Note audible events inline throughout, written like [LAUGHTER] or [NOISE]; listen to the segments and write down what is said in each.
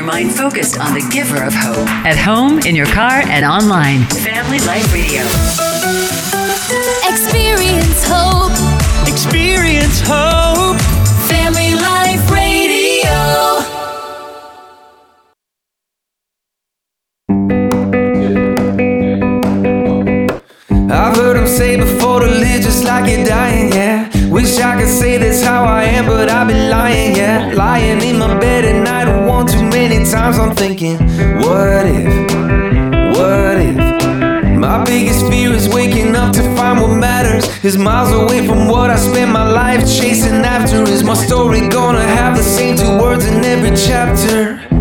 your mind focused on the giver of hope. At home, in your car, and online. Family Life Radio. Experience hope. Experience hope. Family Life Radio. I've heard them say before to live just like you're dying, yeah. Wish I could say that's how I am, but I've been lying, yeah. Lying in my bed at night, one too many times I'm thinking, what if, what if? My biggest fear is waking up to find what matters is miles away from what I spent my life chasing after. Is my story gonna have the same two words in every chapter?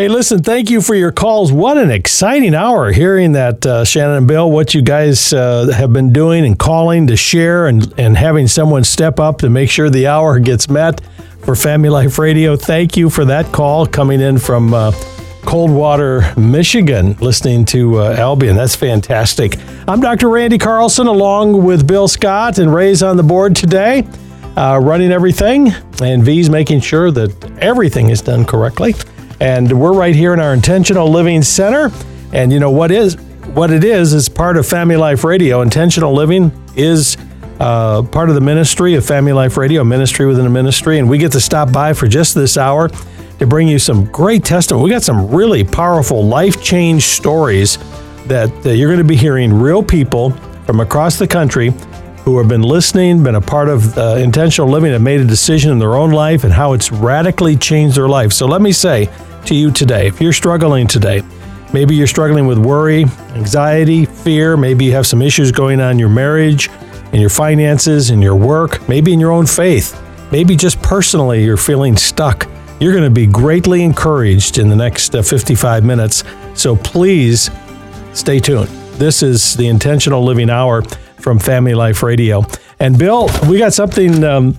Hey, listen, thank you for your calls. What an exciting hour hearing that, uh, Shannon and Bill, what you guys uh, have been doing and calling to share and, and having someone step up to make sure the hour gets met for Family Life Radio. Thank you for that call coming in from uh, Coldwater, Michigan, listening to uh, Albion. That's fantastic. I'm Dr. Randy Carlson along with Bill Scott and Ray's on the board today. Uh, running everything, and V's making sure that everything is done correctly. And we're right here in our Intentional Living Center. And you know what is what it is is part of Family Life Radio. Intentional Living is uh, part of the ministry of Family Life Radio, ministry within a ministry, and we get to stop by for just this hour to bring you some great testimony. We got some really powerful life change stories that uh, you're going to be hearing real people from across the country who have been listening, been a part of uh, intentional living, have made a decision in their own life and how it's radically changed their life. So let me say, to you today, if you're struggling today, maybe you're struggling with worry, anxiety, fear, maybe you have some issues going on in your marriage, in your finances, in your work, maybe in your own faith, maybe just personally you're feeling stuck, you're going to be greatly encouraged in the next uh, 55 minutes. So please stay tuned. This is the Intentional Living Hour from Family Life Radio. And Bill, we got something um,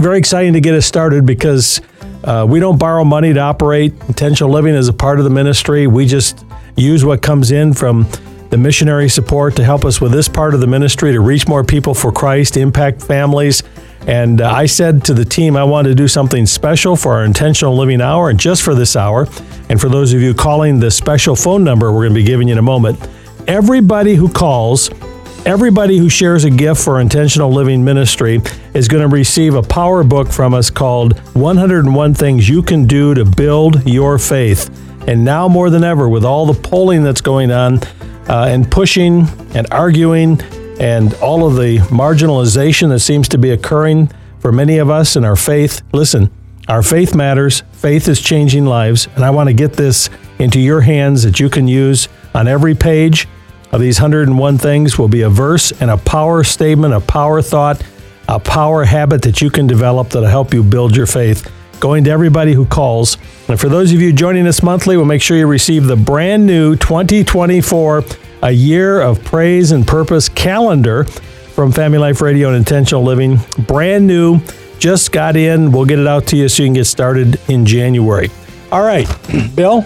very exciting to get us started because uh, we don't borrow money to operate. Intentional Living is a part of the ministry. We just use what comes in from the missionary support to help us with this part of the ministry to reach more people for Christ, impact families. And uh, I said to the team, I wanted to do something special for our intentional living hour and just for this hour. And for those of you calling the special phone number we're going to be giving you in a moment, everybody who calls, everybody who shares a gift for intentional living ministry is going to receive a power book from us called 101 Things You Can Do to Build Your Faith. And now more than ever, with all the polling that's going on uh, and pushing and arguing and all of the marginalization that seems to be occurring for many of us in our faith, listen, our faith matters. Faith is changing lives. And I want to get this into your hands that you can use on every page of these 101 things will be a verse and a power statement, a power thought, a power habit that you can develop that'll help you build your faith. Going to everybody who calls. And for those of you joining us monthly, we'll make sure you receive the brand new 2024 A Year of Praise and Purpose calendar from Family Life Radio and Intentional Living. Brand new, just got in. We'll get it out to you so you can get started in January. All right, [CLEARS THROAT] Bill,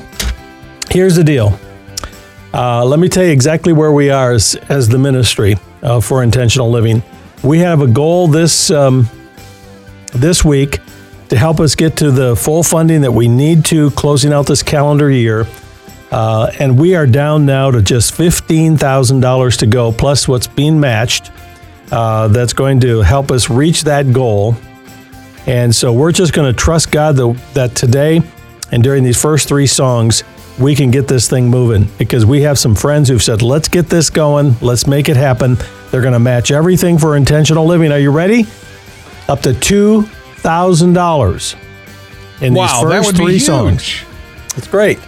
here's the deal. Uh, let me tell you exactly where we are as, as the ministry uh, for intentional living. We have a goal this um, this week to help us get to the full funding that we need to closing out this calendar year. Uh, and we are down now to just $15,000 to go, plus what's being matched. Uh, that's going to help us reach that goal. And so we're just going to trust God that, that today and during these first three songs, we can get this thing moving because we have some friends who've said, let's get this going, let's make it happen. They're going to match everything for intentional living. Are you ready? Up to $2,000 in Wow, these that first three huge. songs. It's great.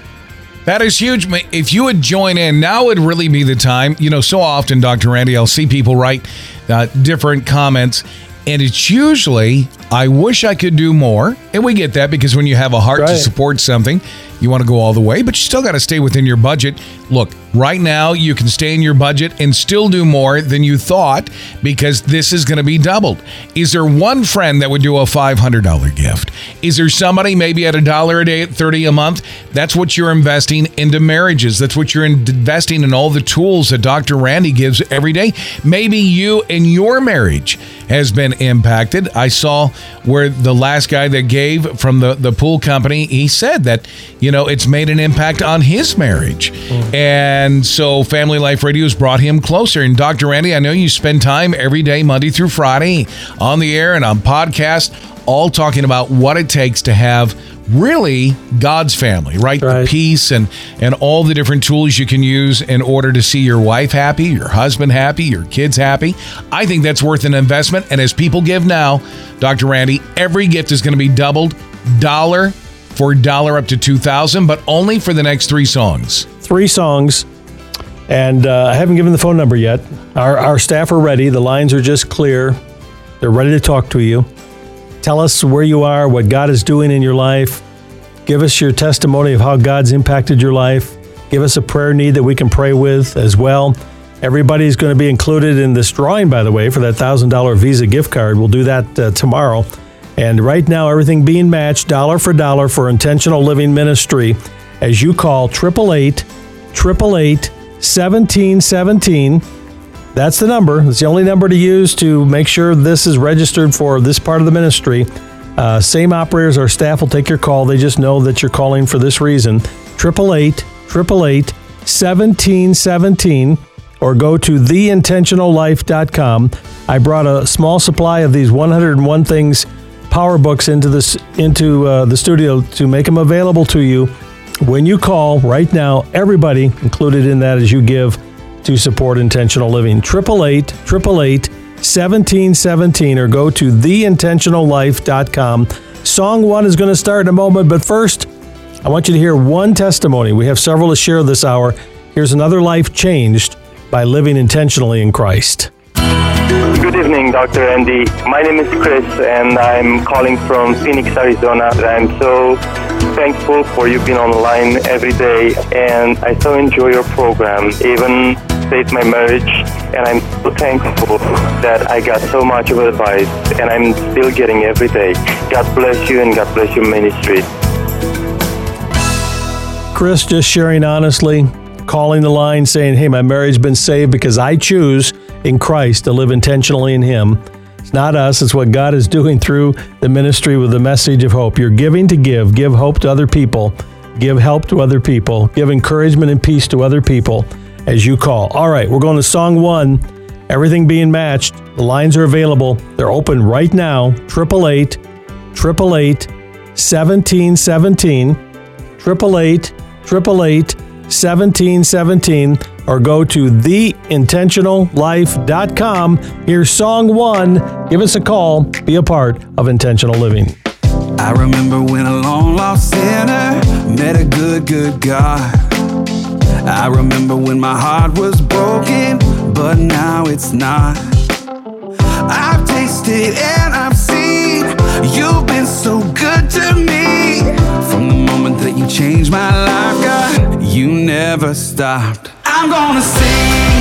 That is huge. If you would join in, now would really be the time. You know, so often, Dr. Randy, I'll see people write uh, different comments, and it's usually, I wish I could do more. And we get that because when you have a heart to support something, you want to go all the way, but you still got to stay within your budget. Look, right now, you can stay in your budget and still do more than you thought because this is going to be doubled. Is there one friend that would do a $500 gift? Is there somebody maybe at a dollar a day at 30 a month? That's what you're investing into marriages. That's what you're investing in all the tools that Dr. Randy gives every day. Maybe you and your marriage has been impacted. I saw where the last guy that gave from the, the pool company, he said that, you know, it's made an impact on his marriage. Mm. And so Family Life Radio has brought him closer. And Dr. Randy, I know you spend time every day, Monday through Friday, on the air and on podcast, all talking about what it takes to have really God's family, right? Right. The peace and and all the different tools you can use in order to see your wife happy, your husband happy, your kids happy. I think that's worth an investment. And as people give now, Dr. Randy, every gift is going to be doubled, dollar for dollar up to two thousand, but only for the next three songs. Three songs. And uh, I haven't given the phone number yet. Our, our staff are ready. The lines are just clear. They're ready to talk to you. Tell us where you are, what God is doing in your life. Give us your testimony of how God's impacted your life. Give us a prayer need that we can pray with as well. Everybody's going to be included in this drawing, by the way, for that $1,000 Visa gift card. We'll do that uh, tomorrow. And right now, everything being matched dollar for dollar for Intentional Living Ministry as you call 888 888 1717. That's the number. It's the only number to use to make sure this is registered for this part of the ministry. Uh, same operators, our staff will take your call. They just know that you're calling for this reason. 888 888 1717 or go to theintentionallife.com. I brought a small supply of these 101 things power books into this into uh, the studio to make them available to you when you call right now. Everybody included in that as you give to support intentional living. 888 888 1717 or go to theintentionallife.com. Song one is going to start in a moment, but first, I want you to hear one testimony. We have several to share this hour. Here's another life changed by living intentionally in Christ. Good evening, Dr. Andy. My name is Chris, and I'm calling from Phoenix, Arizona. I'm so thankful for you being online every day, and I so enjoy your program, even saved my marriage, and I'm so thankful that I got so much of advice, and I'm still getting every day. God bless you, and God bless your ministry. Chris just sharing honestly, calling the line saying, Hey, my marriage's been saved because I choose in Christ to live intentionally in Him. It's not us, it's what God is doing through the ministry with the message of hope. You're giving to give, give hope to other people, give help to other people, give encouragement and peace to other people as you call. All right, we're going to song one. Everything being matched. The lines are available. They're open right now. 888 888 1717. 888 888 1717 or go to theintentionallife.com. Here's song one. Give us a call. Be a part of intentional living. I remember when a long lost sinner met a good, good God. I remember when my heart was broken, but now it's not. I've tasted and I've seen you've been so good to me. From the moment that you changed my life, God, you never stopped. I'm gonna sing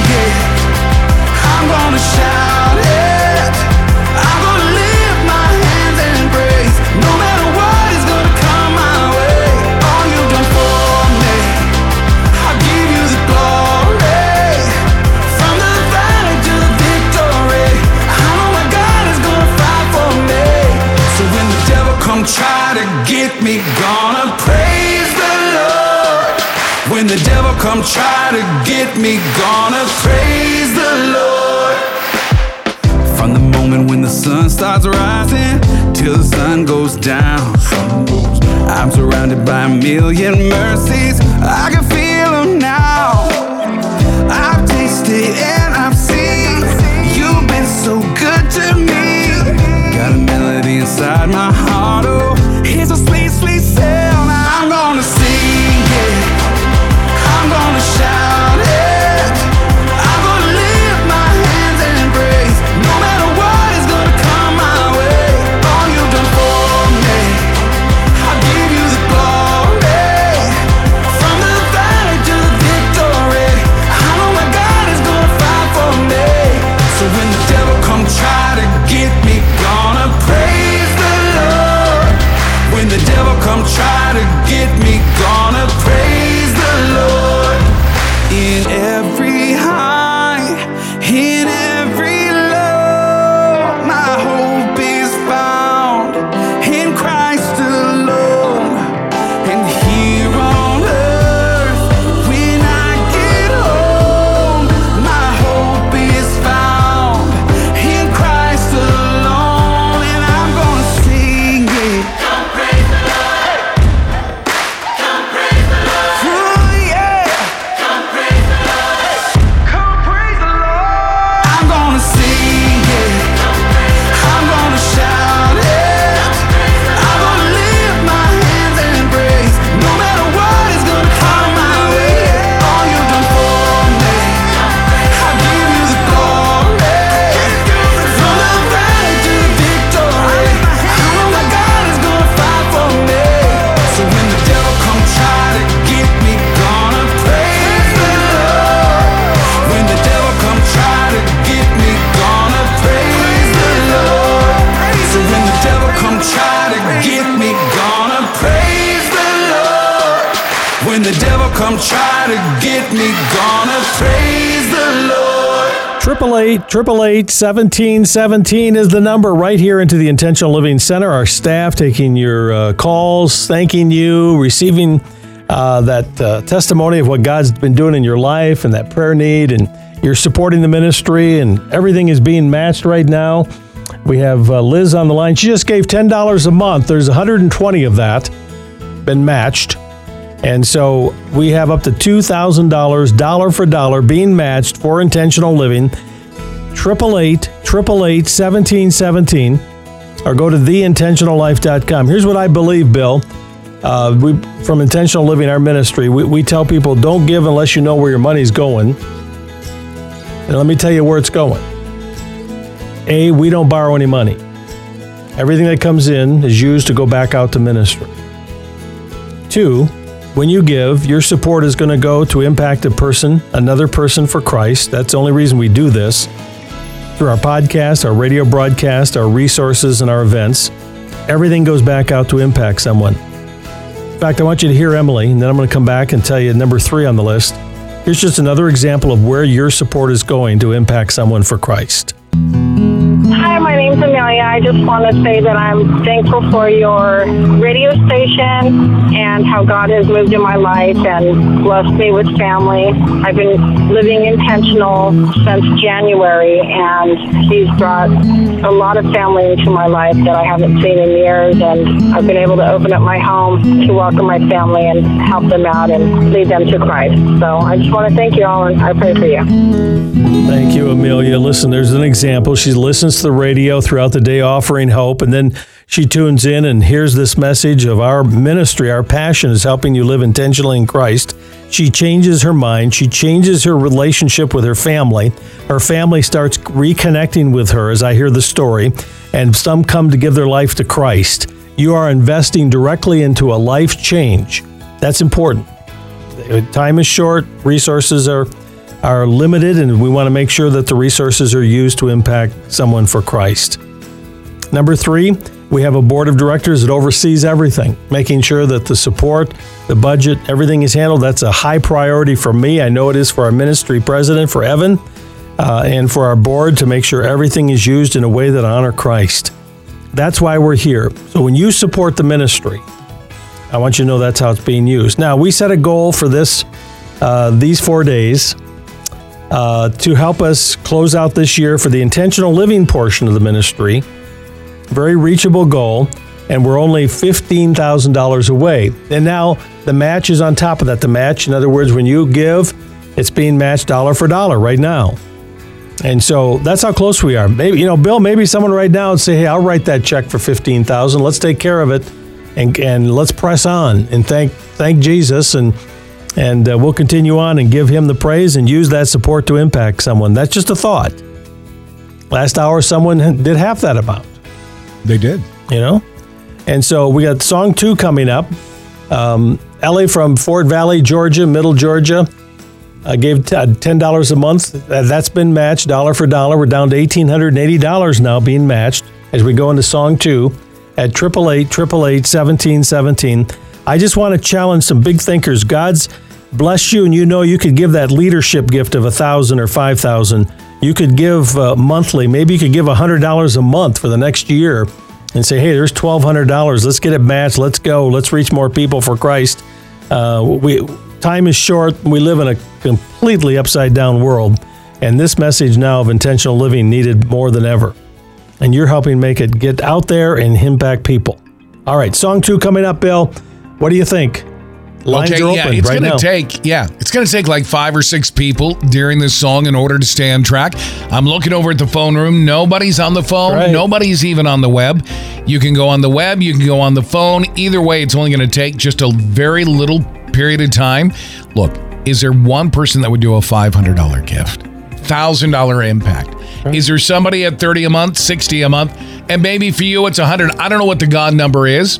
me, 888 1717 is the number right here into the Intentional Living Center. Our staff taking your uh, calls, thanking you, receiving uh, that uh, testimony of what God's been doing in your life and that prayer need, and you're supporting the ministry, and everything is being matched right now. We have uh, Liz on the line. She just gave $10 a month, there's 120 of that been matched. And so we have up to $2,000 for dollar being matched for intentional living. 888 888 1717 or go to theintentionallife.com. Here's what I believe, Bill. Uh, we from intentional living our ministry, we, we tell people don't give unless you know where your money's going. And let me tell you where it's going. A, we don't borrow any money. Everything that comes in is used to go back out to ministry. Two, when you give, your support is going to go to impact a person, another person for Christ. That's the only reason we do this. Through our podcast, our radio broadcast, our resources, and our events, everything goes back out to impact someone. In fact, I want you to hear Emily, and then I'm going to come back and tell you number three on the list. Here's just another example of where your support is going to impact someone for Christ. Hi, my name's Amelia. I just want to say that I'm thankful for your radio station and how God has moved in my life and blessed me with family. I've been living intentional since January, and He's brought a lot of family into my life that I haven't seen in years. And I've been able to open up my home to welcome my family and help them out and lead them to Christ. So I just want to thank you all, and I pray for you. Thank you, Amelia. Listen, there's an example. She listens the radio throughout the day, offering hope, and then she tunes in and hears this message of our ministry. Our passion is helping you live intentionally in Christ. She changes her mind. She changes her relationship with her family. Her family starts reconnecting with her, as I hear the story, and some come to give their life to Christ. You are investing directly into a life change. That's important. Time is short, resources are are limited, and we want to make sure that the resources are used to impact someone for Christ. Number three, we have a board of directors that oversees everything, making sure that the support, the budget, everything is handled. That's a high priority for me. I know it is for our ministry president, for Evan, uh, and for our board to make sure everything is used in a way that honor Christ. That's why we're here. So when you support the ministry, I want you to know that's how it's being used. Now we set a goal for this uh, these four days uh, to help us close out this year for the intentional living portion of the ministry. Very reachable goal, and we're only $15,000 away. And now the match is on top of that. The match, in other words, when you give, it's being matched dollar for dollar right now. And so that's how close we are. Maybe you know, Bill. Maybe someone right now would say, "Hey, I'll write that check for fifteen thousand. Let's take care of it, and and let's press on and thank thank Jesus and and uh, we'll continue on and give him the praise and use that support to impact someone. That's just a thought. Last hour, someone did half that amount. They did. You know, and so we got song two coming up. Um, Ellie from Fort Valley, Georgia, Middle Georgia, uh, gave t- ten dollars a month. That's been matched dollar for dollar. We're down to eighteen hundred and eighty dollars now being matched as we go into song two at triple eight triple eight seventeen seventeen. I just want to challenge some big thinkers. God's blessed you, and you know you could give that leadership gift of a thousand or five thousand. You could give uh, monthly. Maybe you could give a hundred dollars a month for the next year, and say, "Hey, there's twelve hundred dollars. Let's get it matched. Let's go. Let's reach more people for Christ." Uh, we time is short. We live in a completely upside down world, and this message now of intentional living needed more than ever. And you're helping make it get out there and impact people. All right, song two coming up, Bill. What do you think? Lines okay, yeah, open it's right gonna now. take yeah, it's gonna take like five or six people during this song in order to stay on track. I'm looking over at the phone room. Nobody's on the phone. Right. Nobody's even on the web. You can go on the web. You can go on the phone. Either way, it's only gonna take just a very little period of time. Look, is there one person that would do a $500 gift? Thousand dollar impact. Is there somebody at 30 a month, 60 a month, and maybe for you it's 100? I don't know what the God number is.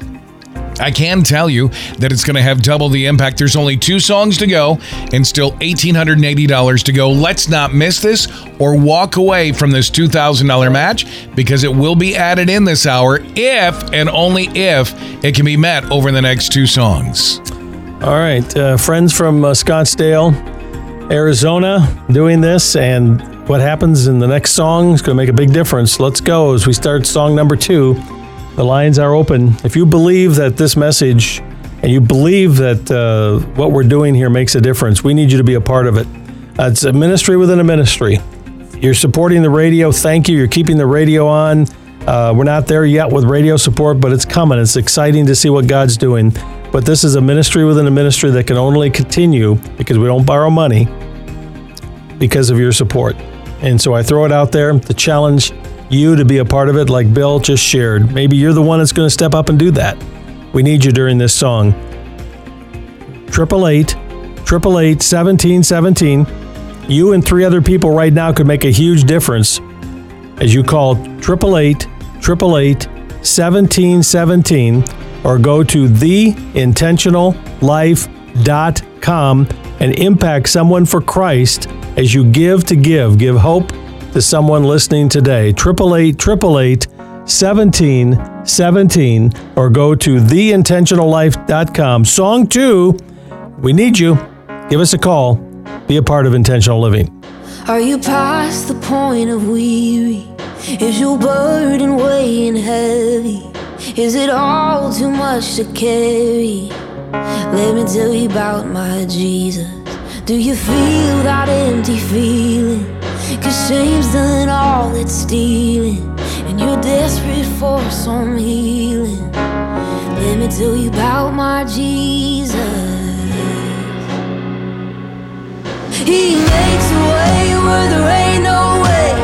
I can tell you that it's going to have double the impact. There's only two songs to go and still $1,880 to go. Let's not miss this or walk away from this $2,000 match because it will be added in this hour if and only if it can be met over the next two songs. All right, uh, friends from uh, Scottsdale, Arizona, doing this, and what happens in the next song is going to make a big difference. Let's go as we start song number two. The lines are open. If you believe that this message and you believe that uh, what we're doing here makes a difference, we need you to be a part of it. Uh, it's a ministry within a ministry. You're supporting the radio. Thank you. You're keeping the radio on. Uh, we're not there yet with radio support, but it's coming. It's exciting to see what God's doing. But this is a ministry within a ministry that can only continue because we don't borrow money because of your support. And so I throw it out there The challenge you to be a part of it, like Bill just shared. Maybe you're the one that's going to step up and do that. We need you during this song. Triple eight, triple eight, seventeen seventeen. You and three other people right now could make a huge difference as you call triple eight, triple eight, seventeen seventeen, or go to theintentionallife.com and impact someone for Christ as you give to give. Give hope to someone listening today. Triple eight, triple eight, seventeen seventeen, or go to theintentionallife.com. Song two. We need you. Give us a call. Be a part of intentional living. Are you past the point of weary? Is your burden weighing heavy? Is it all too much to carry? Let me tell you about my Jesus. Do you feel that empty feeling? Cause shame's done all it's stealing, and you're desperate for some healing. Let me tell you about my Jesus. He makes a way where there ain't no way.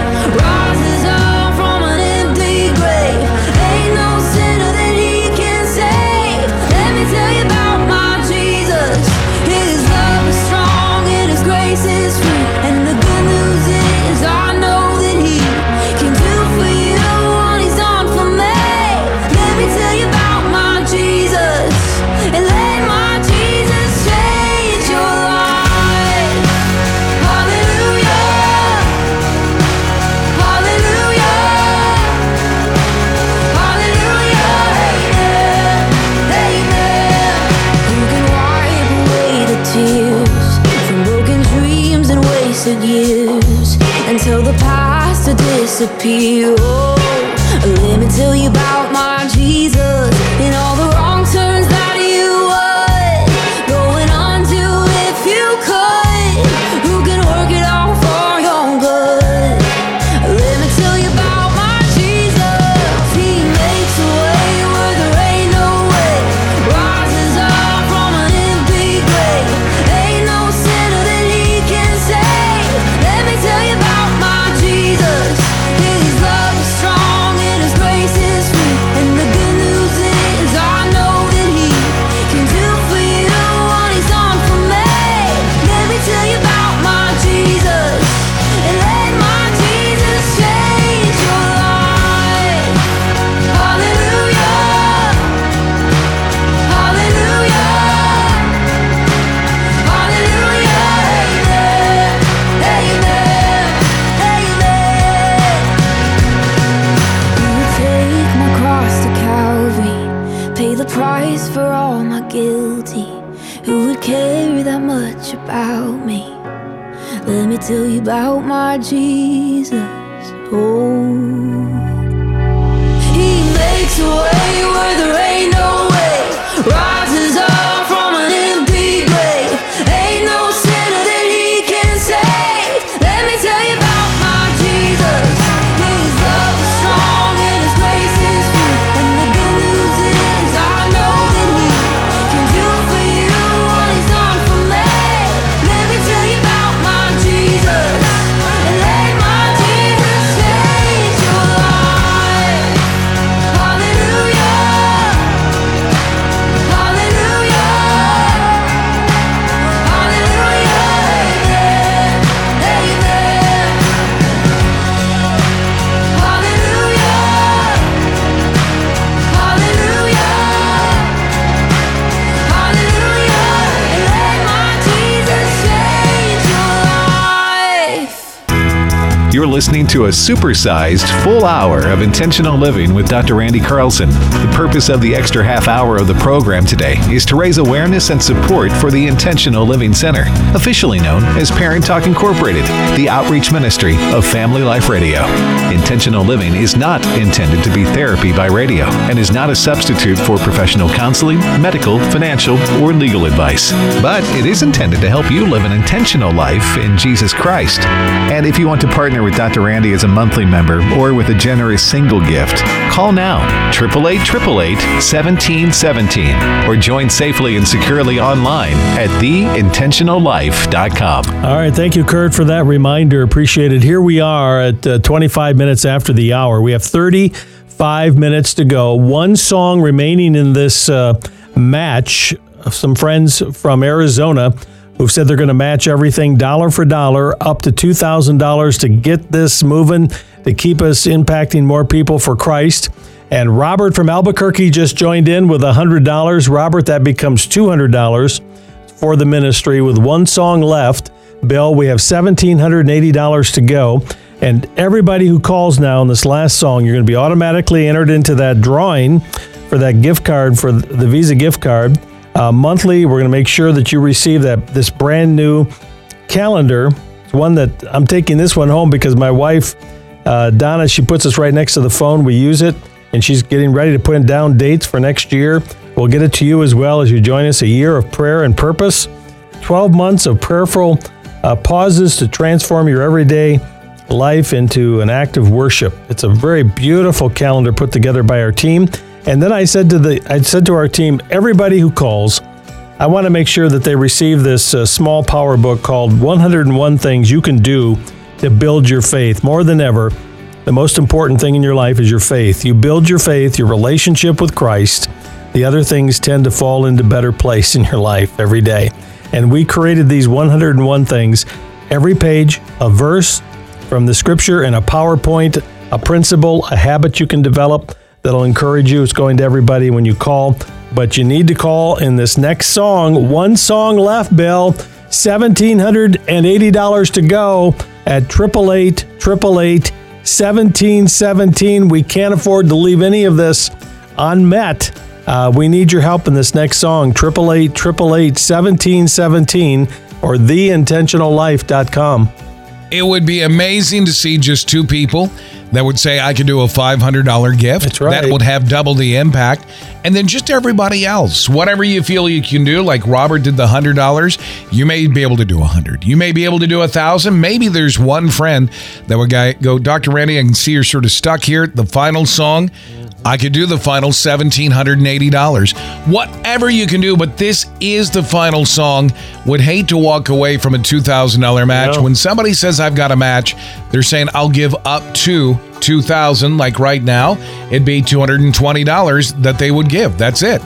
Life. Listening to a supersized full hour of intentional living with Dr. Randy Carlson. The purpose of the extra half hour of the program today is to raise awareness and support for the Intentional Living Center, officially known as Parent Talk Incorporated, the outreach ministry of Family Life Radio. Intentional living is not intended to be therapy by radio and is not a substitute for professional counseling, medical, financial, or legal advice. But it is intended to help you live an intentional life in Jesus Christ. And if you want to partner with Dr. Randy as a monthly member or with a generous single gift, call now 888 1717 or join safely and securely online at theintentionallife.com. All right, thank you, Kurt, for that reminder. Appreciate it. Here we are at uh, 25 minutes after the hour. We have 35 minutes to go. One song remaining in this uh, match. Some friends from Arizona who've said they're going to match everything dollar for dollar up to $2,000 to get this moving, to keep us impacting more people for Christ. And Robert from Albuquerque just joined in with $100. Robert, that becomes $200 for the ministry with one song left. Bill, we have $1,780 to go. And everybody who calls now in this last song, you're going to be automatically entered into that drawing for that gift card for the Visa gift card. Uh, monthly, we're going to make sure that you receive that this brand new calendar. It's one that I'm taking this one home because my wife, uh, Donna, she puts us right next to the phone. We use it, and she's getting ready to put down dates for next year. We'll get it to you as well as you join us. A year of prayer and purpose, 12 months of prayerful uh, pauses to transform your everyday life into an act of worship. It's a very beautiful calendar put together by our team. And then I said to the I said to our team, everybody who calls, I want to make sure that they receive this uh, small power book called 101 Things You Can Do to Build Your Faith. More than ever, the most important thing in your life is your faith. You build your faith, your relationship with Christ. The other things tend to fall into better place [LAUGHS] in your life every day. And we created these 101 things. Every page, a verse from the scripture and a PowerPoint, a principle, a habit you can develop that'll encourage you. It's going to everybody when you call. But you need to call in this next song. One song left, Bill. $1,780 to go at 888 888 1717. We can't afford to leave any of this unmet. Uh, we need your help in this next song. 888 888 1717 or theintentionallife.com. It would be amazing to see just two people that would say, I could do a $500 gift. That's right. That would have double the impact. And then just everybody else, whatever you feel you can do, like Robert did the $100, you may be able to do a 100 You may be able to do a 1000 Maybe there's one friend that would go, Dr. Randy, I can see you're sort of stuck here. The final song, I could do the final $1,780. Whatever you can do, but this is the final song. Would hate to walk away from a $2,000 match. Yeah. When somebody says I've got a match, they're saying I'll give up to 2000 like right now, it'd be $220 that they would give. That's it.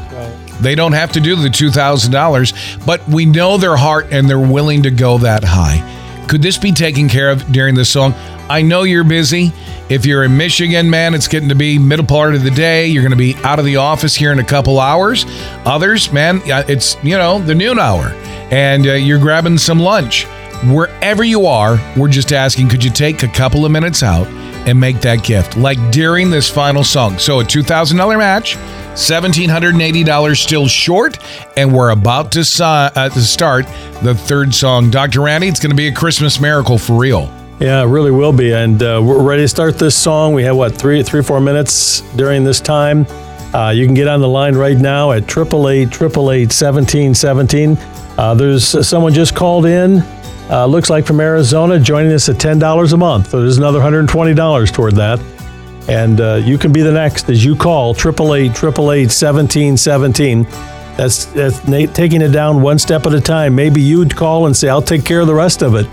They don't have to do the $2,000, but we know their heart and they're willing to go that high. Could this be taken care of during the song? I know you're busy. If you're in Michigan, man, it's getting to be middle part of the day. You're going to be out of the office here in a couple hours. Others, man, it's, you know, the noon hour and uh, you're grabbing some lunch. Wherever you are, we're just asking, could you take a couple of minutes out and make that gift? Like during this final song. So a $2,000 match, $1,780 still short, and we're about to, uh, to start the third song. Dr. Randy, it's going to be a Christmas miracle for real. Yeah, it really will be. And uh, we're ready to start this song. We have what three, three, four minutes during this time. Uh, you can get on the line right now at 888 888 1717. Uh, there's someone just called in. Uh, looks like from Arizona, joining us at ten dollars a month. So there's another hundred and twenty dollars toward that. And uh, you can be the next as you call 888 888 1717. That's, that's na- taking it down one step at a time. Maybe you'd call and say, I'll take care of the rest of it.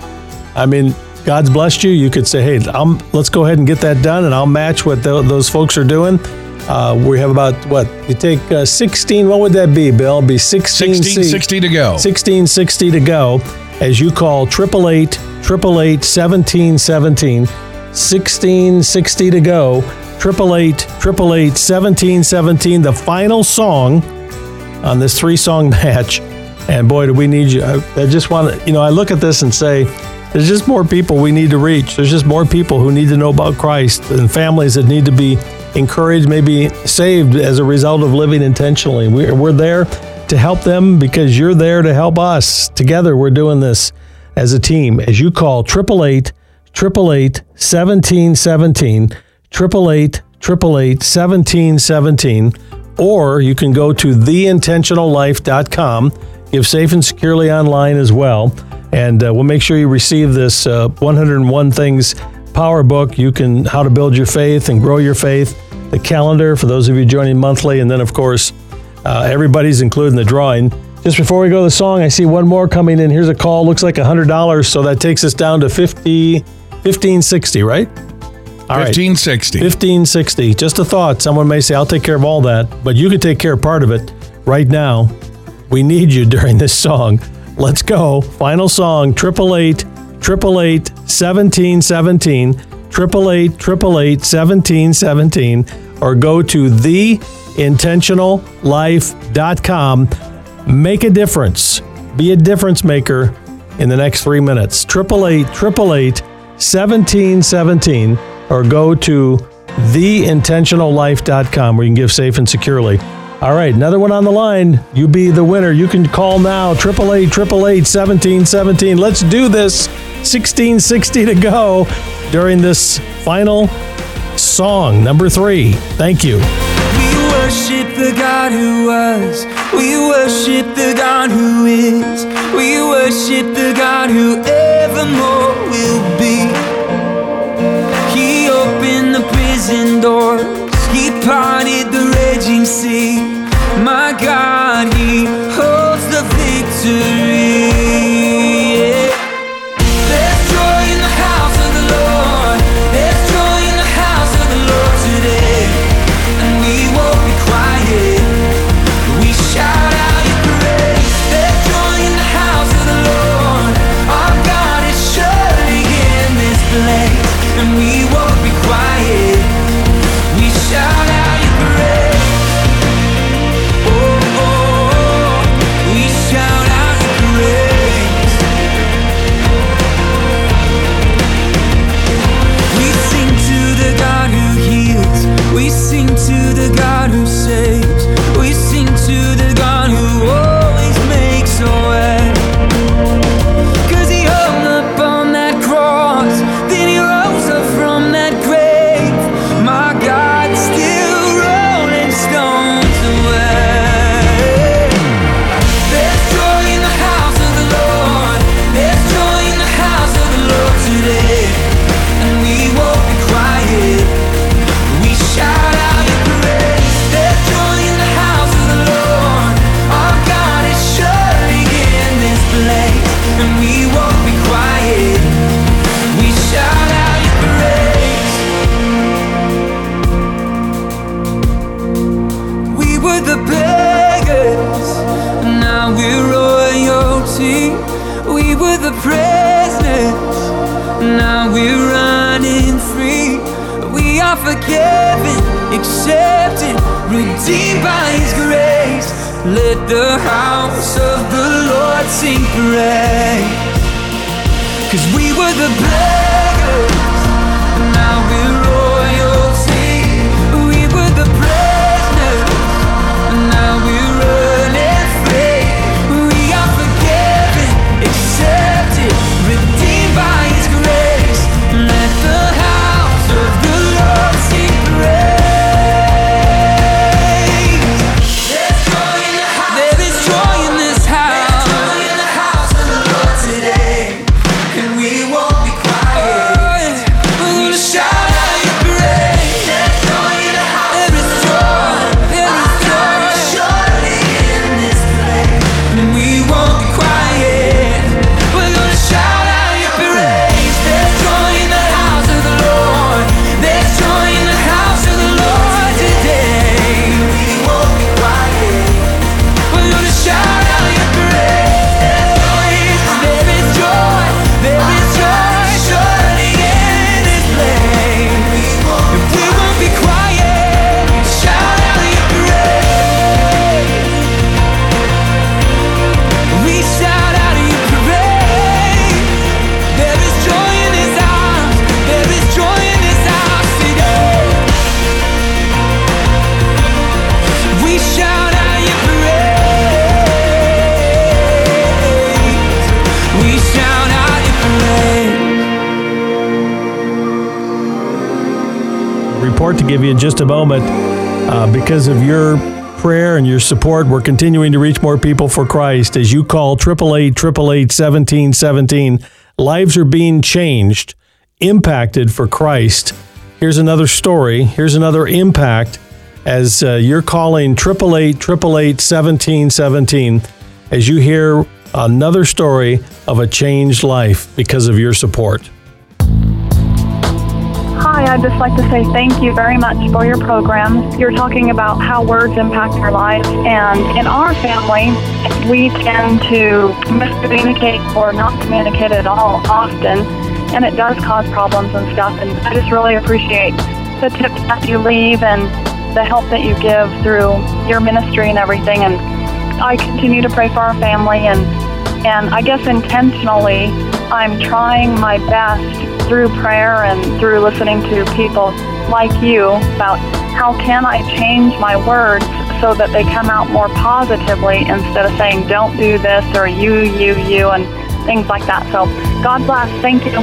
I mean, God's blessed you. You could say, hey, I'm, let's go ahead and get that done, and I'll match what tho- those folks are doing. Uh, we have about, what, you take uh, 16, what would that be, Bill? It'd be 16, 1660 to go. 1660 to go as you call 888 888 1717. 1660 to go. 888 888 1717. The final song on this three song [LAUGHS] match. And boy, do we need you. I, I just want to, you know, I look at this and say, there's just more people we need to reach. There's just more people who need to know about Christ and families that need to be encouraged, maybe saved as a result of living intentionally. We're, we're there to help them because you're there to help us. Together, we're doing this as a team. As you call 888 888 1717, 888 888 1717, or you can go to theintentionallife.com, give safe and securely online as well. And uh, we'll make sure you receive this uh, 101 Things Power Book. You can, how to build your faith and grow your faith, the calendar for those of you joining monthly, and then, of course, uh, everybody's included in the drawing. Just before we go to the song, I see one more coming in. Here's a call. Looks like $100. So that takes us down to 50, 1560, right? All right. 1560. 1560. Just a thought. Someone may say, I'll take care of all that, but you could take care of part of it right now. We need you [LAUGHS] during this song. Let's go. Final song 888 888 1717. 888 888 1717. Or go to theintentionallife.com. Make a difference. Be a difference maker in the next three minutes. 888 888 1717 or go to theintentionallife.com where you can give safe and securely. All right, another one on the line. You be the winner. You can call now 888 888 1717. Let's do this. 1660 to go during this final song, number three. Thank you. We worship the God who was. We worship the God who is. We worship the God who evermore will be. Cause we were the beggars, now we're give you in just a moment. Uh, because of your prayer and your support, we're continuing to reach more people for Christ. As you call 888 888 1717, lives are being changed, impacted for Christ. Here's another story. Here's another impact as uh, you're calling 888 888 1717 as you hear another story of a changed life because of your support. Hi, I'd just like to say thank you very much for your program. You're talking about how words impact our lives, and in our family, we tend to miscommunicate or not communicate at all often, and it does cause problems and stuff. And I just really appreciate the tips that you leave and the help that you give through your ministry and everything. And I continue to pray for our family, and and I guess intentionally, I'm trying my best through prayer and through listening to people like you about how can I change my words so that they come out more positively instead of saying don't do this or you, you, you, and things like that. So God bless. Thank you.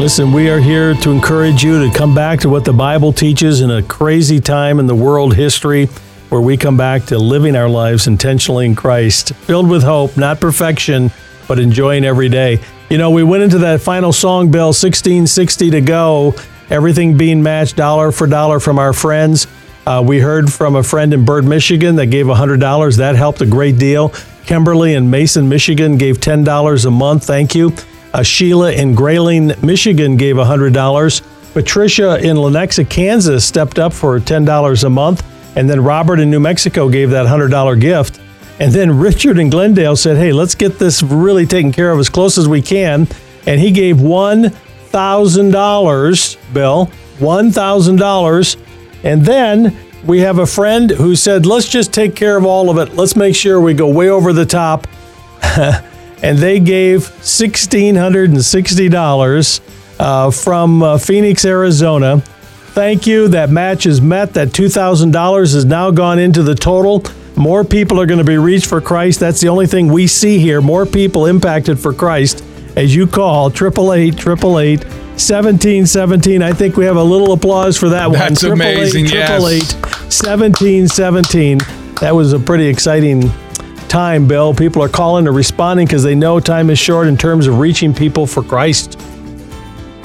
Listen, we are here to encourage you to come back to what the Bible teaches in a crazy time in the world history where we come back to living our lives intentionally in Christ, filled with hope, not perfection, but enjoying every day. You know, we went into that final song, Bill, 1660 to go, everything being matched dollar for dollar from our friends. Uh, we heard from a friend in Bird, Michigan that gave $100. That helped a great deal. Kimberly in Mason, Michigan gave $10 a month. Thank you. Uh, Sheila in Grayling, Michigan gave $100. Patricia in Lenexa, Kansas stepped up for $10 a month. And then Robert in New Mexico gave that $100 gift. And then Richard and Glendale said, hey, let's get this really taken care of as close as we can. And he gave $1,000, Bill, $1,000. And then we have a friend who said, let's just take care of all of it. Let's make sure we go way over the top. [LAUGHS] and they gave $1,660 uh, from uh, Phoenix, Arizona. Thank you. That match is met. That $2,000 has now gone into the total. More people are going to be reached for Christ. That's the only thing we see here. More people impacted for Christ as you call 888 888 1717. I think we have a little applause for that one. That's amazing. Yes. 1717. That was a pretty exciting time, Bill. People are calling and responding because they know time is short in terms of reaching people for Christ.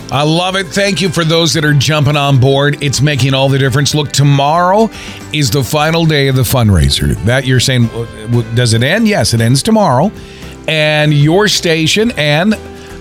I love it. Thank you for those that are jumping on board. It's making all the difference. Look, tomorrow is the final day of the fundraiser. That you're saying, does it end? Yes, it ends tomorrow. And your station and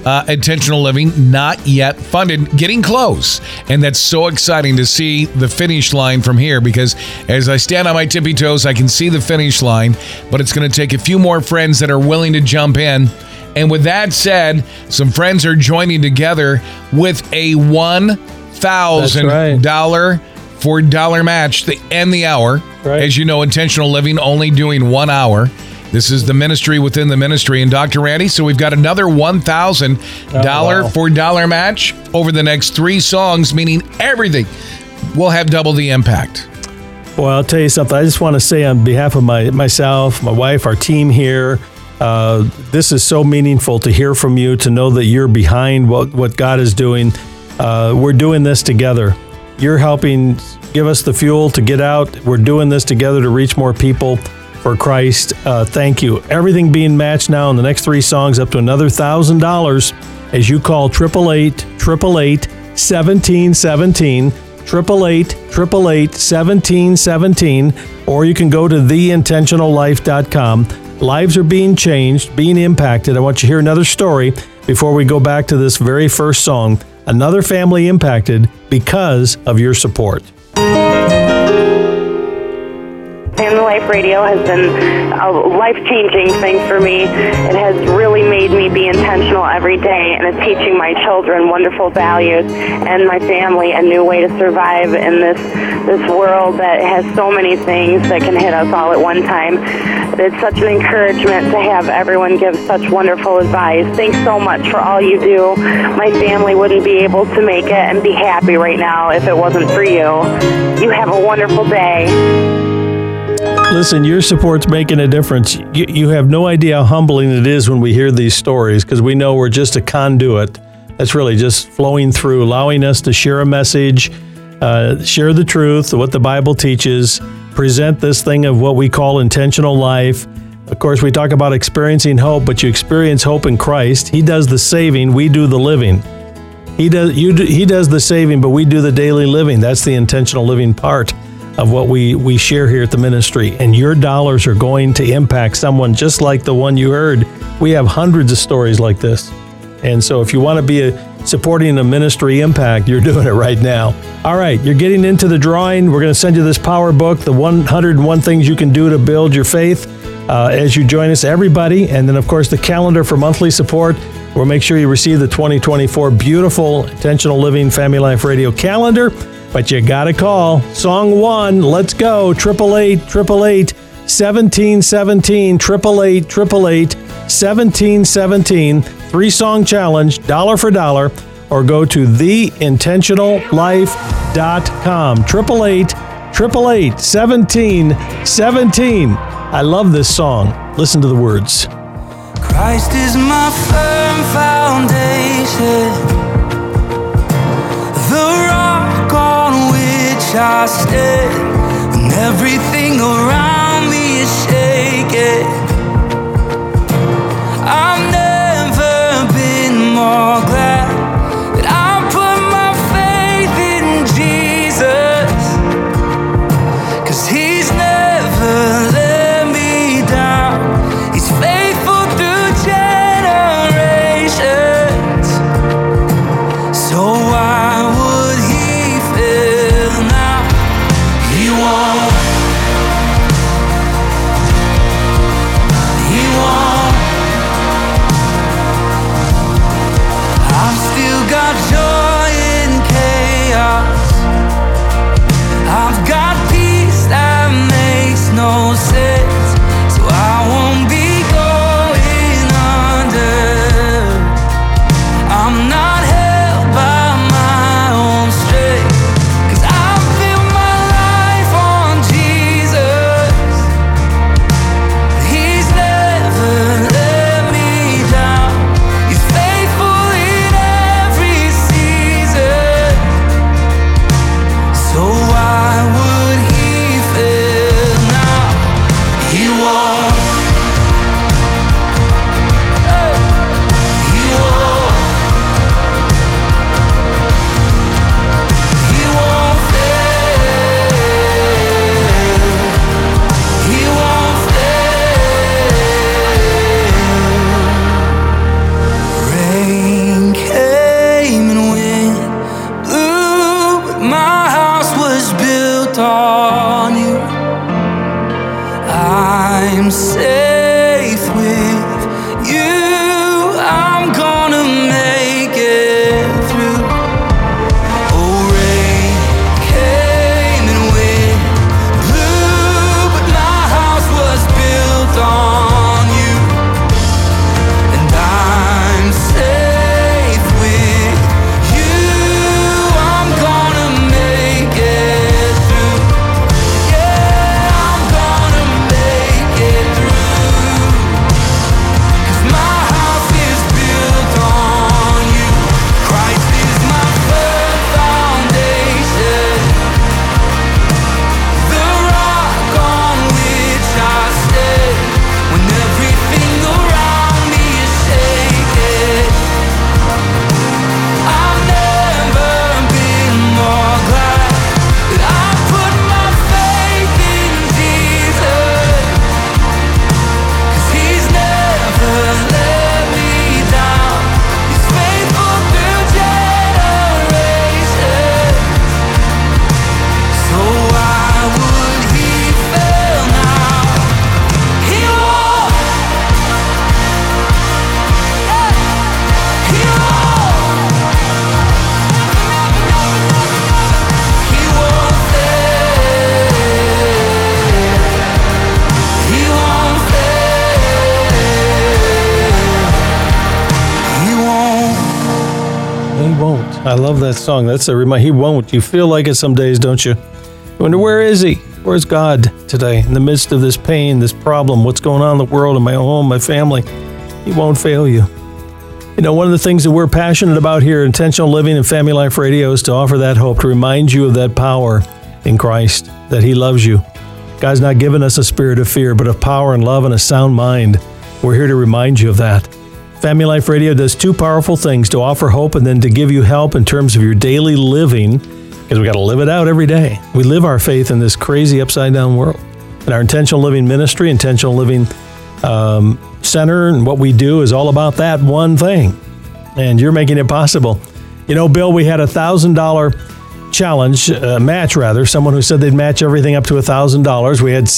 uh, intentional living not yet funded getting close and that's so exciting to see the finish line from here because as i stand on my tippy toes i can see the finish line but it's going to take a few more friends that are willing to jump in and with that said, some friends are joining together with a one thousand dollar for dollar match to end the hour. Right. As you know, intentional living only doing one hour. This is the ministry within the ministry. And Dr. Randy, so we've got another one thousand oh, dollar Oh, wow. for dollar match over the next three songs, meaning everything will have double the impact. Well, I'll tell you something. I just want to say on behalf of my myself, my wife, our team here, uh, this is so meaningful to hear from you, to know that you're behind what, what God is doing. Uh, we're doing this together. You're helping give us the fuel to get out. We're doing this together to reach more people for Christ. Uh, thank you. Everything being matched now in the next three songs up to another thousand dollars as you call 888 888 1717 888 888 1717 or you can go to theintentionallife.com. Lives are being changed, being impacted. I want you to hear another story before we go back to this very first song. Another family impacted because of your support. Family Life Radio has been a life changing thing for me. It has really made me be intentional every day, and it's teaching my children wonderful values and my family a new way to survive in this this world that has so many things that can hit us all at one time. It's such an encouragement to have everyone give such wonderful advice. Thanks so much for all you do. My family wouldn't be able to make it and be happy right now if it wasn't for you. You have a wonderful day. Listen, your support's making a difference. You, you have no idea how humbling it is when we hear these stories because we know we're just a conduit that's really just flowing through, allowing us to share a message, uh, share the truth, what the Bible teaches, present this thing of what we call intentional life. Of course, we talk about experiencing hope, but you experience hope in Christ. He does the saving, we do the living. He does you do, he does the saving, but we do the daily living. That's the intentional living part of what we we share here at the ministry. And your dollars are going to impact someone just like the one you heard. We have hundreds of stories like this. And so if you want to be a supporting a ministry impact, you're doing it right now. All right, you're getting into the drawing. We're going to send you this power book, the 101 things you can do to build your faith uh, as you join us, everybody. And then, of course, the calendar for monthly support. We'll make sure you receive the 2024 beautiful Intentional Living Family Life Radio calendar. But you got to call. Song one, let's go. 888 888 1717 888 888 1717. Three song challenge, dollar for dollar, or go to theintentionallife.com. 888 888 1717. I love this song. Listen to the words. Christ is my firm foundation, the rock on which I stand, when everything around me is shaking. Been more glad I'm that song. That's a reminder. He won't. You feel like it some days, don't you? You wonder where is he? Where's God today in the midst of this pain, this problem? What's going on in the world, in my home, my family? He won't fail you. You know, one of the things that we're passionate about here, Intentional Living and Family Life Radio, is to offer that hope, to remind you of that power in Christ, that He loves you. God's not given us a spirit of fear, but of power and love and a sound mind. We're here to remind you of that. Family Life Radio does two powerful things to offer hope and then to give you help in terms of your daily living, because we got to live it out every day. We live our faith in this crazy upside down world. And our Intentional Living Ministry, Intentional Living um, Center, and what we do is all about that one thing. And you're making it possible. You know, Bill, we had a thousand dollar challenge uh, match rather. Someone who said they'd match everything up to a thousand dollars. We had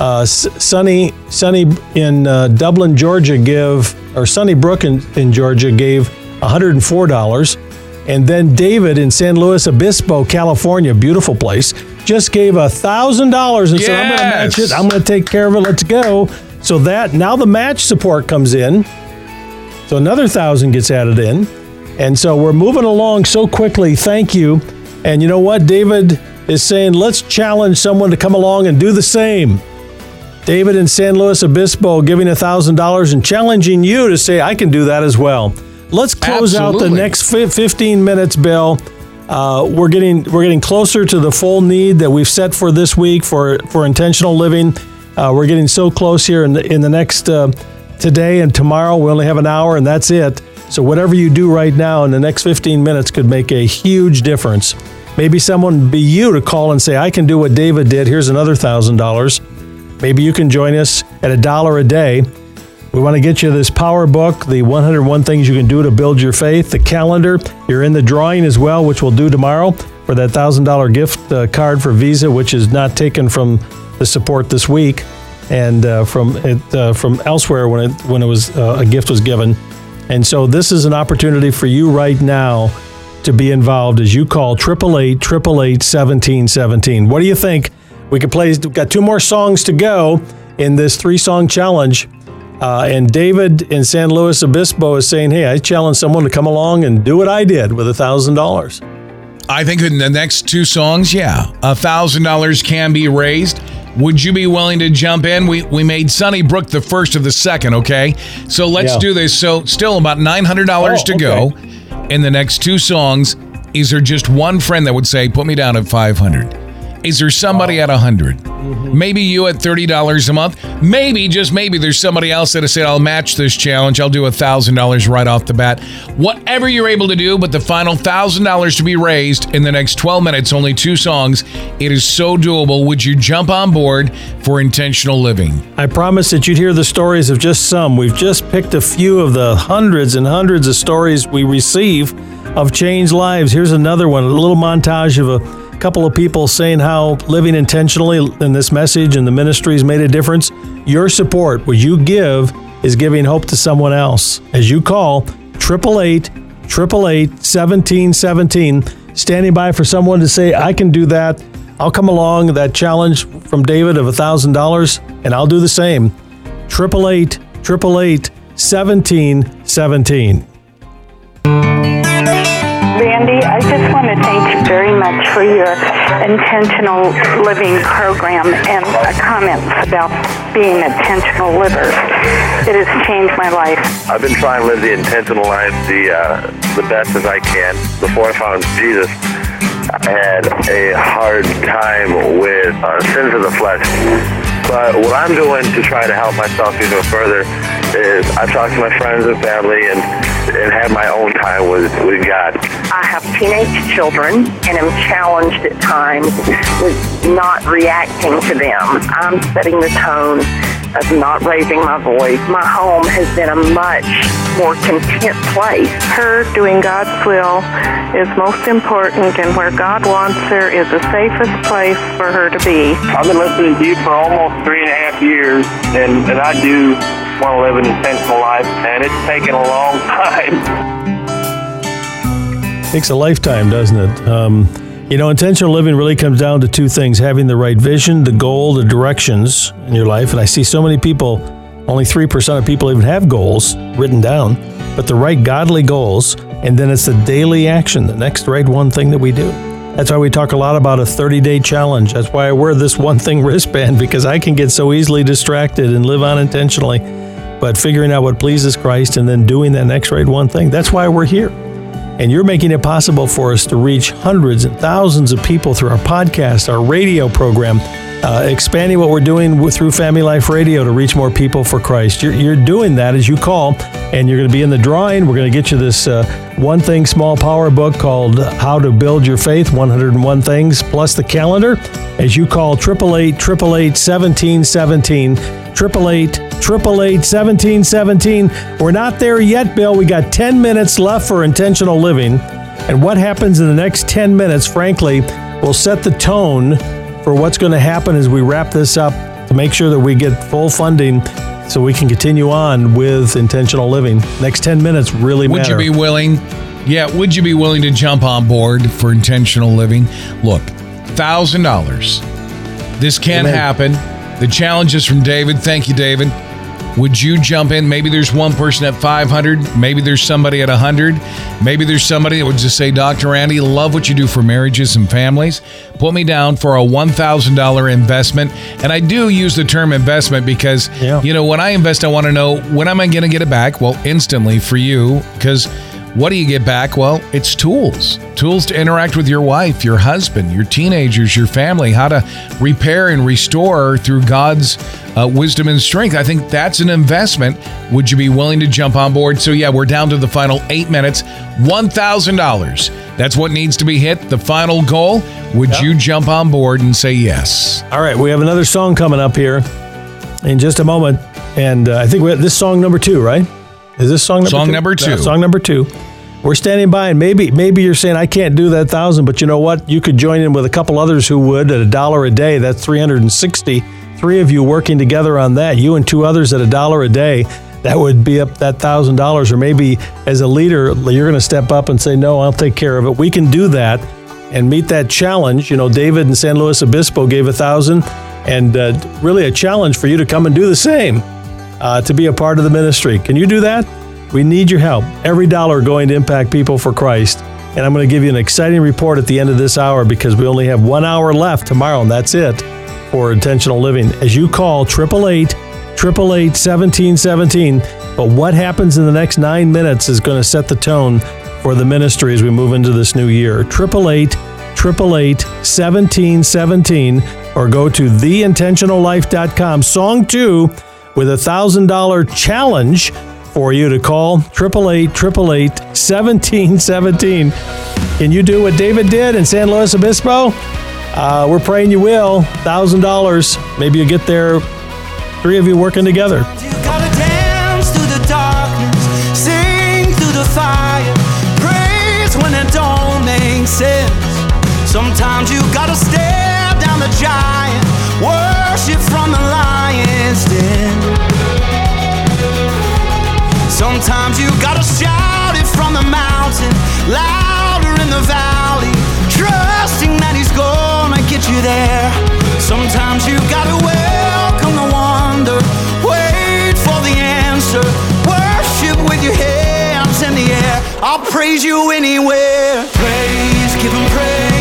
uh, Sunny Sunny in uh, Dublin, Georgia, give or Sunny Brook in, in Georgia gave one hundred and four dollars, and then David in San Luis Obispo, California, beautiful place, just gave a thousand dollars and said, "I'm going to match it. I'm going to take care of it. Let's go." So that now the match support comes in. So another thousand gets added in. And so we're moving along so quickly. Thank you. And you know what? David is saying, let's challenge someone to come along and do the same. David in San Luis Obispo giving $1,000 and challenging you to say, I can do that as well. Let's close out the next 15 minutes, Bill. Uh, we're getting we're getting closer to the full need that we've set for this week for for intentional living. Uh, we're getting so close here in the, in the next uh, today and tomorrow. We only have an hour and that's it. So whatever you do right now in the next 15 minutes could make a huge difference. Maybe someone be you to call and say, "I can do what David did. Here's another thousand dollars." Maybe you can join us at a dollar a day. We want to get you this power book, the 101 things you can do to build your faith, the calendar. You're in the drawing as well, which we'll do tomorrow for that $1,000 gift uh, card for Visa, which is not taken from the support this week and uh, from it uh, from elsewhere when it when it was uh, a gift was given. And so this is an opportunity for you right now to be involved as you call 888 888 1717. What do you think? We could play, we've got two more songs to go in this three song challenge. Uh, and David in San Luis Obispo is saying, Hey, I challenge someone to come along and do what I did with a $1,000. I think in the next two songs, yeah, a thousand dollars can be raised. Would you be willing to jump in? We we made Sunnybrook the first of the second, okay? So let's Yeah. do this. So still about nine hundred dollars Oh, to go. In the next two songs, is there just one friend that would say, "Put me down at 500? Is there somebody at 100? Mm-hmm. Maybe you at $30 a month. Maybe, just maybe, there's somebody else that has said, I'll match this challenge. I'll do $1,000 right off the bat. Whatever you're able to do, but the final $1,000 to be raised in the next 12 minutes, only two songs. It is so doable. Would you jump on board for intentional living? I promise that you'd hear the stories of just some. We've just picked a few of the hundreds and hundreds of stories we receive of changed lives. Here's another one, a little montage of a couple of people saying how living intentionally in this message and the ministry has made a difference. Your support, what you give, is giving hope to someone else. As you call 888 888 1717, standing by for someone to say, I can do that. I'll come along, that challenge from David of $1,000, and I'll do the same. 888 888 1717. Want to thank you very much for your intentional living program and comments about being intentional livers. It has changed my life. I've been trying to live the intentional life the uh, the best as I can. Before I found Jesus, I had a hard time with uh, sins of the flesh. But what I'm doing to try to help myself even further is I talk to my friends and family and and have my own time with with God. I have teenage children and am challenged at times with not reacting to them. I'm setting the tone of not raising my voice. My home has been a much more content place. Her doing God's will is most important, and where God wants her is the safest place for her to be. I've been listening to you for almost three and a half years, and, and I do want to live an intentional life, and it's taken a long [LAUGHS] time. Takes a lifetime, doesn't it? Um, you know, intentional living really comes down to two things having the right vision, the goal, the directions in your life. And I see so many people, only 3% of people even have goals written down, but the right godly goals. And then it's the daily action, the next right one thing that we do. That's why we talk a lot about a 30 day challenge. That's why I wear this one thing [LAUGHS] wristband because I can get so easily distracted and live unintentionally. But figuring out what pleases Christ and then doing that next right one thing, that's why we're here. And you're making it possible for us to reach hundreds and thousands of people through our podcast, our radio program, uh, expanding what we're doing through Family Life Radio to reach more people for Christ. You're, you're doing that as you call, and you're going to be in the drawing. We're going to get you this uh, One Thing Small Power book called How to Build Your Faith 101 Things, plus the calendar as you call 888 888 1717. 888 888 1717. We're not there yet, Bill. We got 10 minutes left for intentional living. And what happens in the next 10 minutes, frankly, will set the tone for what's going to happen as we wrap this up to make sure that we get full funding so we can continue on with intentional living. Next 10 minutes really Would matter. you be willing? Yeah, would you be willing to jump on board for intentional living? Look, thousand dollars. This can Amen. happen. The challenge is from David. Thank you, David. Would you jump in? Maybe there's one person at 500. Maybe there's somebody at 100. Maybe there's somebody that would just say, Dr. Randy, love what you do for marriages and families. Put me down for a $1,000 investment. And I do use the term investment because, Yeah. you know, when I invest, I want to know when am I going to get it back? Well, instantly for you, because what do you get back? Well, it's tools. Tools to interact with your wife, your husband, your teenagers, your family, how to repair and restore through God's uh, wisdom and strength. I think that's an investment. Would you be willing to jump on board? So, yeah, we're down to the final eight minutes $1,000. That's what needs to be hit. The final goal. Would you jump on board and say yes? All right, we have another song coming up here in just a moment. And uh, I think we have this song number two, right? Is this song number Song two? number two. Song number two. We're standing by, and maybe maybe you're saying I can't do that thousand, but you know what? You could join in with a couple others who would at a dollar a day. That's 360. Three of you working together on that. You and two others at a dollar a day. That would be up that thousand dollars. Or maybe as a leader, you're going to step up and say, "No, I'll take care of it." We can do that and meet that challenge. You know, David in San Luis Obispo gave a thousand, and uh, really a challenge for you to come and do the same uh, to be a part of the ministry. Can you do that? We need your help. Every dollar going to impact people for Christ. And I'm going to give you an exciting report at the end of this hour because we only have one hour left tomorrow, and that's it for intentional living. As you call 888 888 1717. But what happens in the next nine minutes is going to set the tone for the ministry as we move into this new year. 888 888 1717 or go to theintentionallife.com. Song two with a thousand dollar challenge for you to call 888 888 1717. Can you do what David did in San Luis Obispo? Uh, we're praying you will. Thousand dollars. Maybe you get there. Three of you working together. Sometimes you gotta stare down the giant, worship from the lion's den. Sometimes you gotta shout it from the mountain, louder in the valley, trusting that he's gonna get you there. Sometimes you gotta welcome the wonder, wait for the answer, worship with your hands in the air. I'll praise you anywhere. Praise, give him praise,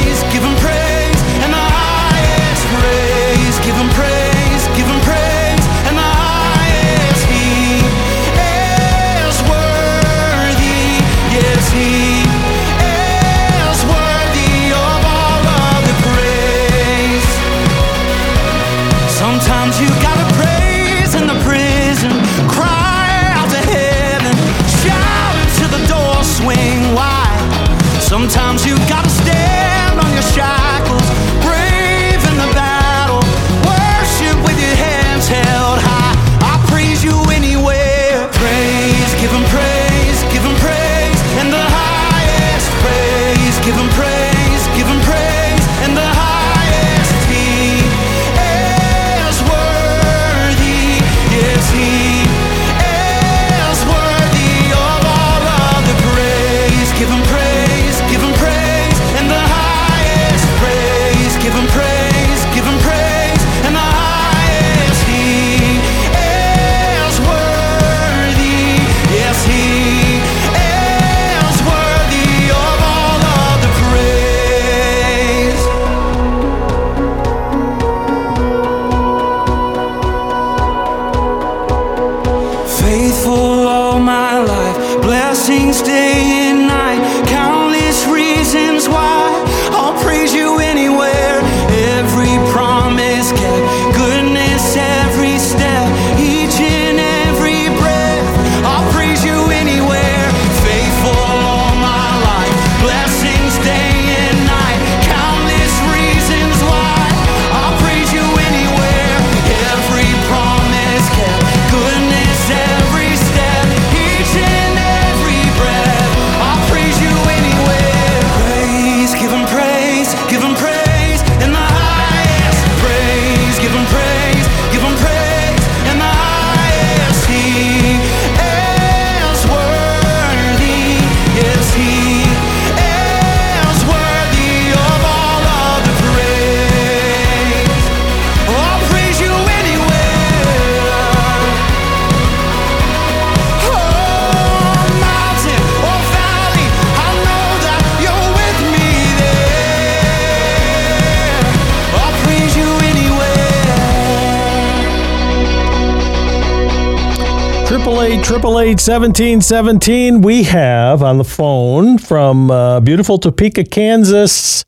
888 1717. We have on the phone from uh, beautiful Topeka, Kansas.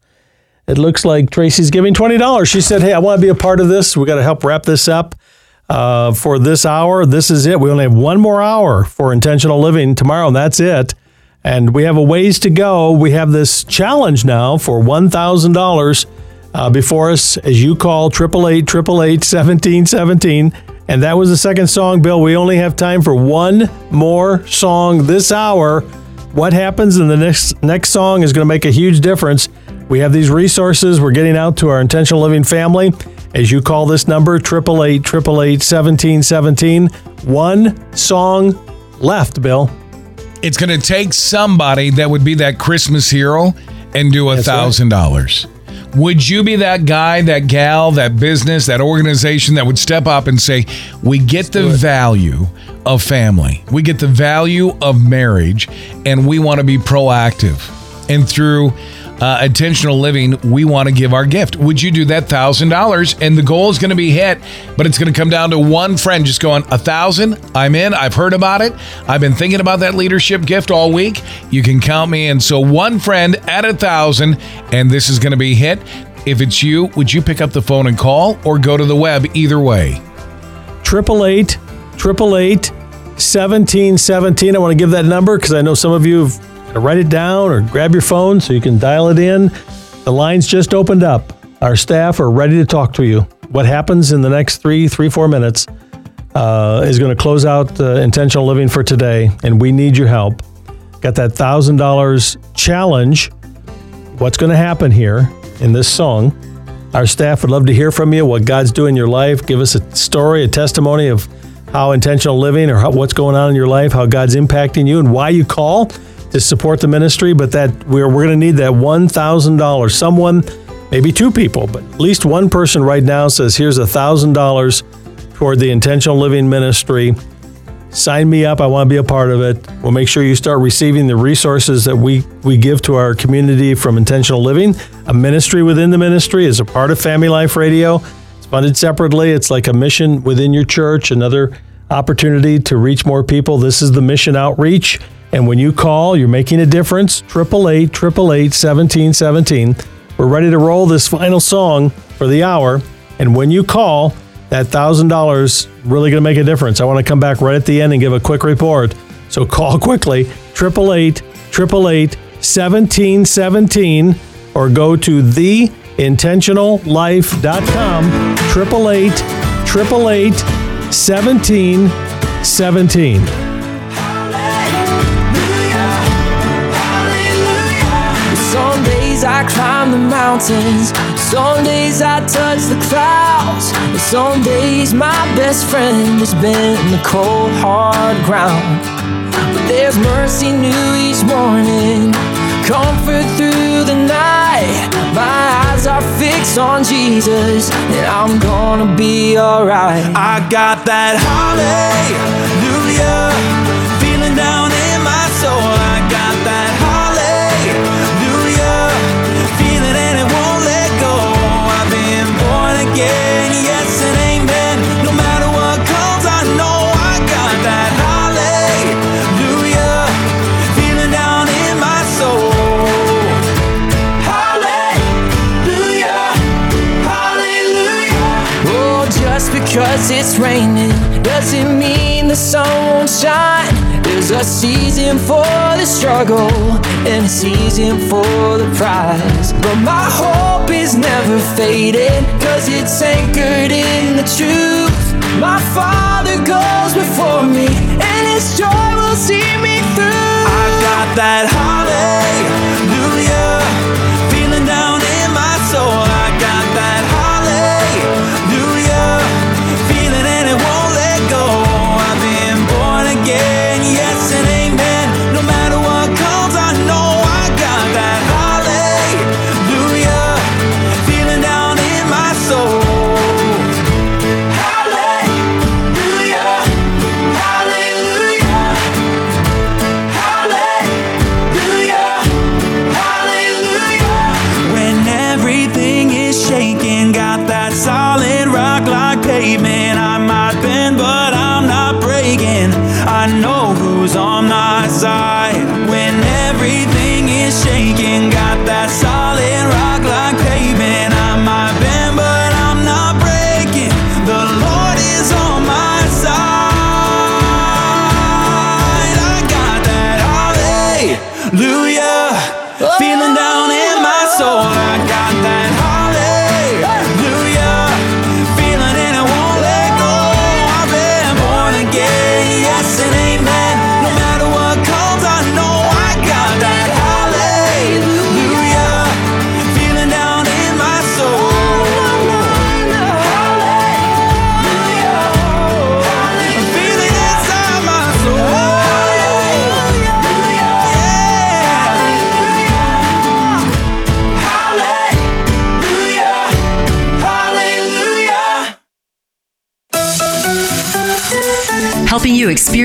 It looks like Tracy's giving $20. She said, Hey, I want to be a part of this. We got to help wrap this up uh, for this hour. This is it. We only have one more hour for intentional living tomorrow, and that's it. And we have a ways to go. We have this challenge now for $1,000 uh, before us as you call 888 888 1717. And that was the second song, Bill. We only have time for one more song this hour. What happens in the next next song is going to make a huge difference. We have these resources we're getting out to our intentional living family. As you call this number, 888 888 1717. One song left, Bill. It's going to take somebody that would be that Christmas hero and do a That's right. thousand dollars. Would you be that guy, that gal, that business, that organization that would step up and say, "We get the value of family, we get the value of marriage, and we want to be proactive." And through uh, intentional living, we want to give our gift. Would you do that thousand dollars? And the goal is going to be hit, but it's going to come down to one friend just going a thousand. I'm in. I've heard about it. I've been thinking about that leadership gift all week. You can count me in. So one friend at a thousand, and this is going to be hit. If it's you, would you pick up the phone and call, or go to the web? Either way. triple eight triple eight seventeen seventeen. I want to give that number because I know some of you have write it down or grab your phone so you can dial it in. The lines just opened up. Our staff are ready to talk to you. What happens in the next three, three, four minutes uh, is going to close out uh, intentional living for today, and we need your help. Got that thousand dollars challenge. What's going to happen here in this song? Our staff would love to hear from you, what God's doing in your life. Give us a story, a testimony of how intentional living or how, what's going on in your life, how God's impacting you, and why you call to support the ministry. But that we're, we're going to need that $1,000. Someone, maybe two people, but at least one person right now says, here's $1,000 toward the intentional living ministry. Sign me up. I want to be a part of it. We'll make sure you start receiving the resources that we, we give to our community from Intentional Living. A ministry within the ministry is a part of Family Life Radio. It's funded separately. It's like a mission within your church, another opportunity to reach more people. This is the mission outreach. And when you call, you're making a difference. 888 888 1717. We're ready to roll this final song for the hour. And when you call, that $1,000 really going to make a difference. I want to come back right at the end and give a quick report. So call [LAUGHS] quickly 888 888 1717 or go to theintentionallife.com 888 888 1717. I climb the mountains, some days I touch the clouds. Some days my best friend has been the cold, hard ground. But there's mercy new each morning, comfort through the night. My eyes are fixed on Jesus, and I'm gonna be alright. I got that hallelujah it's raining doesn't mean the sun won't shine. There's a season for the struggle and a season for the prize. But my hope is never fading, cause it's anchored in the truth. My Father goes before me, and His joy will see me through. I got that hallelujah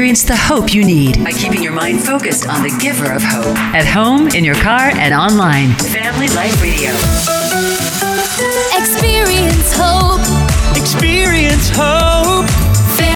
experience the hope you need by keeping your mind focused on the giver of hope. At home, in your car, and online. Family Life Radio. Experience hope. Experience hope.